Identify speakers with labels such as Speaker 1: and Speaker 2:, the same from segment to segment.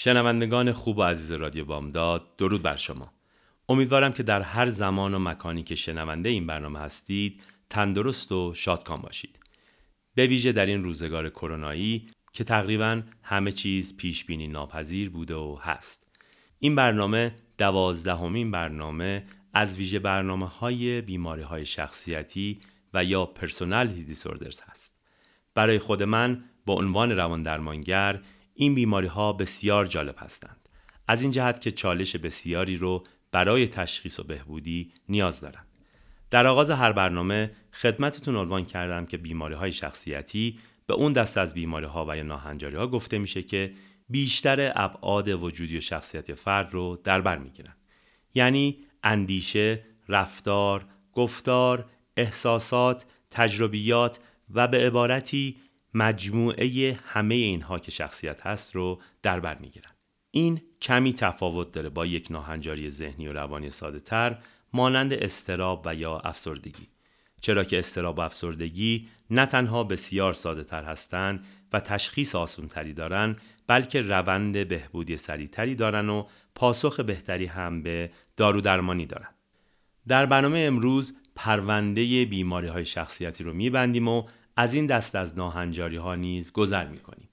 Speaker 1: شنوندگان خوب و عزیز رادیو بامداد درود بر شما. امیدوارم که در هر زمان و مکانی که شنونده این برنامه هستید تندرست و شادکام باشید. به ویژه در این روزگار کرونایی که تقریبا همه چیز پیش بینی ناپذیر بوده و هست. این برنامه دوازدهمین برنامه از ویژه برنامه های بیماری های شخصیتی یا پرسونالیتی دیسوردرز هست. برای خود من با عنوان روان درمانگر این بیماری ها بسیار جالب هستند. از این جهت که چالش بسیاری رو برای تشخیص و بهبودی نیاز دارند در آغاز هر برنامه خدمتتون عنوان کردم که بیماری های شخصیتی به اون دست از بیماری ها و یا ناهنجاری ها گفته میشه که بیشتر ابعاد وجودی و شخصیت فرد رو در بر می‌گیرن. یعنی اندیشه، رفتار، گفتار، احساسات، تجربیات و به عبارتی مجموعه همه اینها که شخصیت هست رو در بر می‌گیرن. این کمی تفاوت داره با یک ناهنجاری ذهنی و روانی ساده تر مانند استراب و یا افسردگی. چرا که استراب و افسردگی نه تنها بسیار ساده تر هستند و تشخیص آسون تری دارن بلکه روند بهبودی سریعتری دارن و پاسخ بهتری هم به دارو درمانی دارن. در برنامه امروز پرونده بیماری های شخصیتی رو میبندیم و از این دست از ناهنجاری ها نیز گذر می‌کنیم.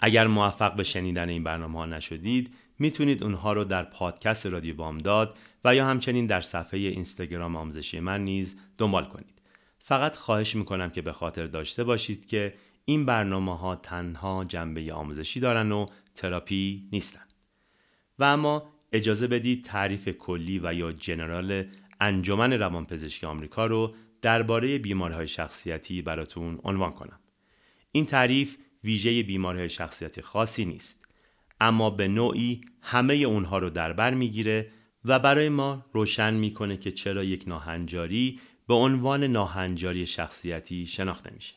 Speaker 1: اگر موفق به شنیدن این برنامه ها نشدید می‌تونید اونها رو در پادکست رادیو بامداد و یا همچنین در صفحه اینستاگرام آموزشی من نیز دنبال کنید. فقط خواهش می‌کنم که به خاطر داشته باشید که این برنامه ها تنها جنبه آموزشی دارن و تراپی نیستن. و اما اجازه بدید تعریف کلی و یا جنرال انجمن روانپزشکی آمریکا رو درباره بیماری های شخصیتی براتون عنوان کنم. این تعریف ویژه بیماری های شخصیتی خاصی نیست اما به نوعی همه اونها رو در بر می‌گیره و برای ما روشن می‌کنه که چرا یک ناهنجاری به عنوان ناهنجاری شخصیتی شناخته میشه.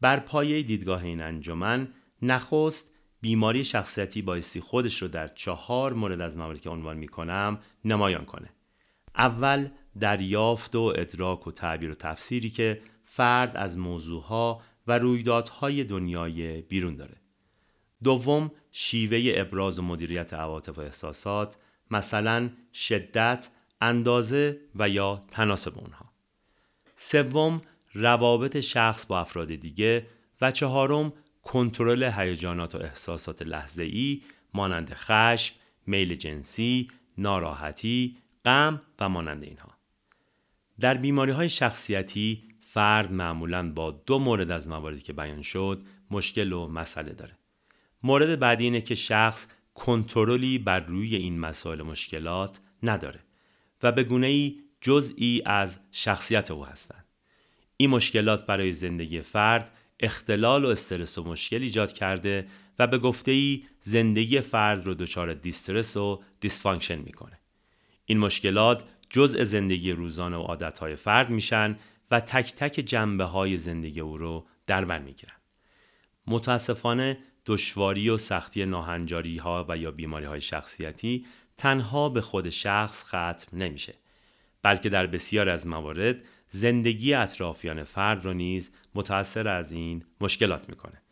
Speaker 1: بر پایه دیدگاه این انجمن نخست بیماری شخصیتی بایستی خودش رو در چهار مورد از مواردی که عنوان می‌کنم نمایان کنه. اول دریافت و ادراک و تعبیر و تفسیری که فرد از موضوعها و رویدادهای دنیای بیرون داره. دوم شیوه ابراز و مدیریت عواطف و احساسات مثلا شدت، اندازه و یا تناسب اونها. سوم روابط شخص با افراد دیگه و چهارم کنترل هیجانات و احساسات لحظه ای مانند خشم، میل جنسی، ناراحتی، غم و مانند اینها. در بیماری های شخصیتی فرد معمولا با دو مورد از مواردی که بیان شد مشکل و مسئله داره. مورد بعدی اینه که شخص کنترلی بر روی این مسائل مشکلات نداره و به گونه ای جزئی از شخصیت او هستند. این مشکلات برای زندگی فرد اختلال و استرس و مشکل ایجاد کرده و به گفته ای زندگی فرد رو دچار distress و dysfunction می‌کنه. این مشکلات جزء زندگی روزانه و عادتهای فرد میشن و تک تک جنبه های زندگی او رو در بر می‌گیرن. متاسفانه دشواری و سختی ناهنجاری ها و یا بیماری های شخصیتی تنها به خود شخص ختم نمیشه بلکه در بسیار از موارد زندگی اطرافیان فرد رو نیز متأثر از این مشکلات می‌کنه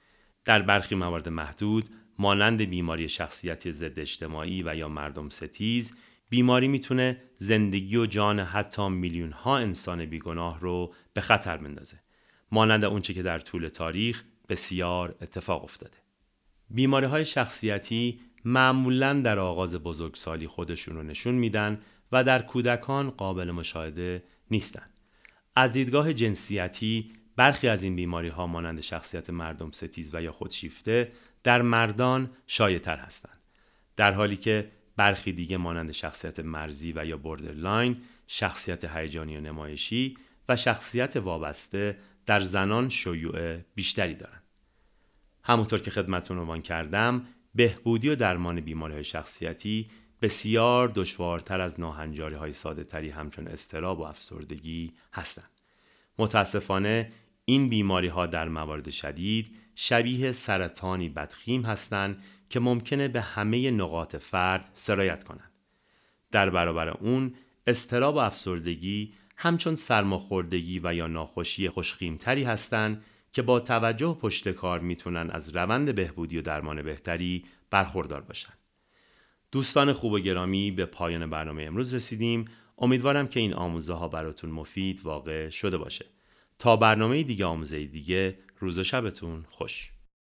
Speaker 1: در برخی موارد محدود مانند بیماری شخصیتی ضد اجتماعی و یا مردم ستیز بیماری می‌تونه زندگی و جان حتی میلیون ها انسان بیگناه رو به خطر مندازه مانند اونچه که در طول تاریخ بسیار اتفاق افتاده. بیماری های شخصیتی معمولا در آغاز بزرگسالی خودشون رو نشون میدن و در کودکان قابل مشاهده نیستن. از دیدگاه جنسیتی برخی از این بیماری ها مانند شخصیت مردم ستیز و یا خودشیفته در مردان شایع تر هستند در حالی که برخی دیگه مانند شخصیت مرزی و یا borderline شخصیت هیجانی و نمایشی و شخصیت وابسته در زنان شیوع بیشتری دارند همونطور که خدمتون عنوان کردم بهبودی و درمان بیماری شخصیتی بسیار دشوارتر از ناهنجاری های ساده تری همچون اضطراب و افسردگی هستند. متاسفانه این بیماری ها در موارد شدید شبیه سرطانی بدخیم هستند که ممکنه به همه نقاط فرد سرایت کنند. در برابر اون استراب و افسردگی همچون سرماخوردگی و یا ناخوشی خوشخیمتری هستند که با توجه پشت کار می‌تونن از روند بهبودی و درمان بهتری برخوردار باشن. دوستان خوب و گرامی به پایان برنامه امروز رسیدیم. امیدوارم که این آموزه ها براتون مفید واقع شده باشه. تا برنامه دیگه آموزه دیگه روز و شبتون خوش.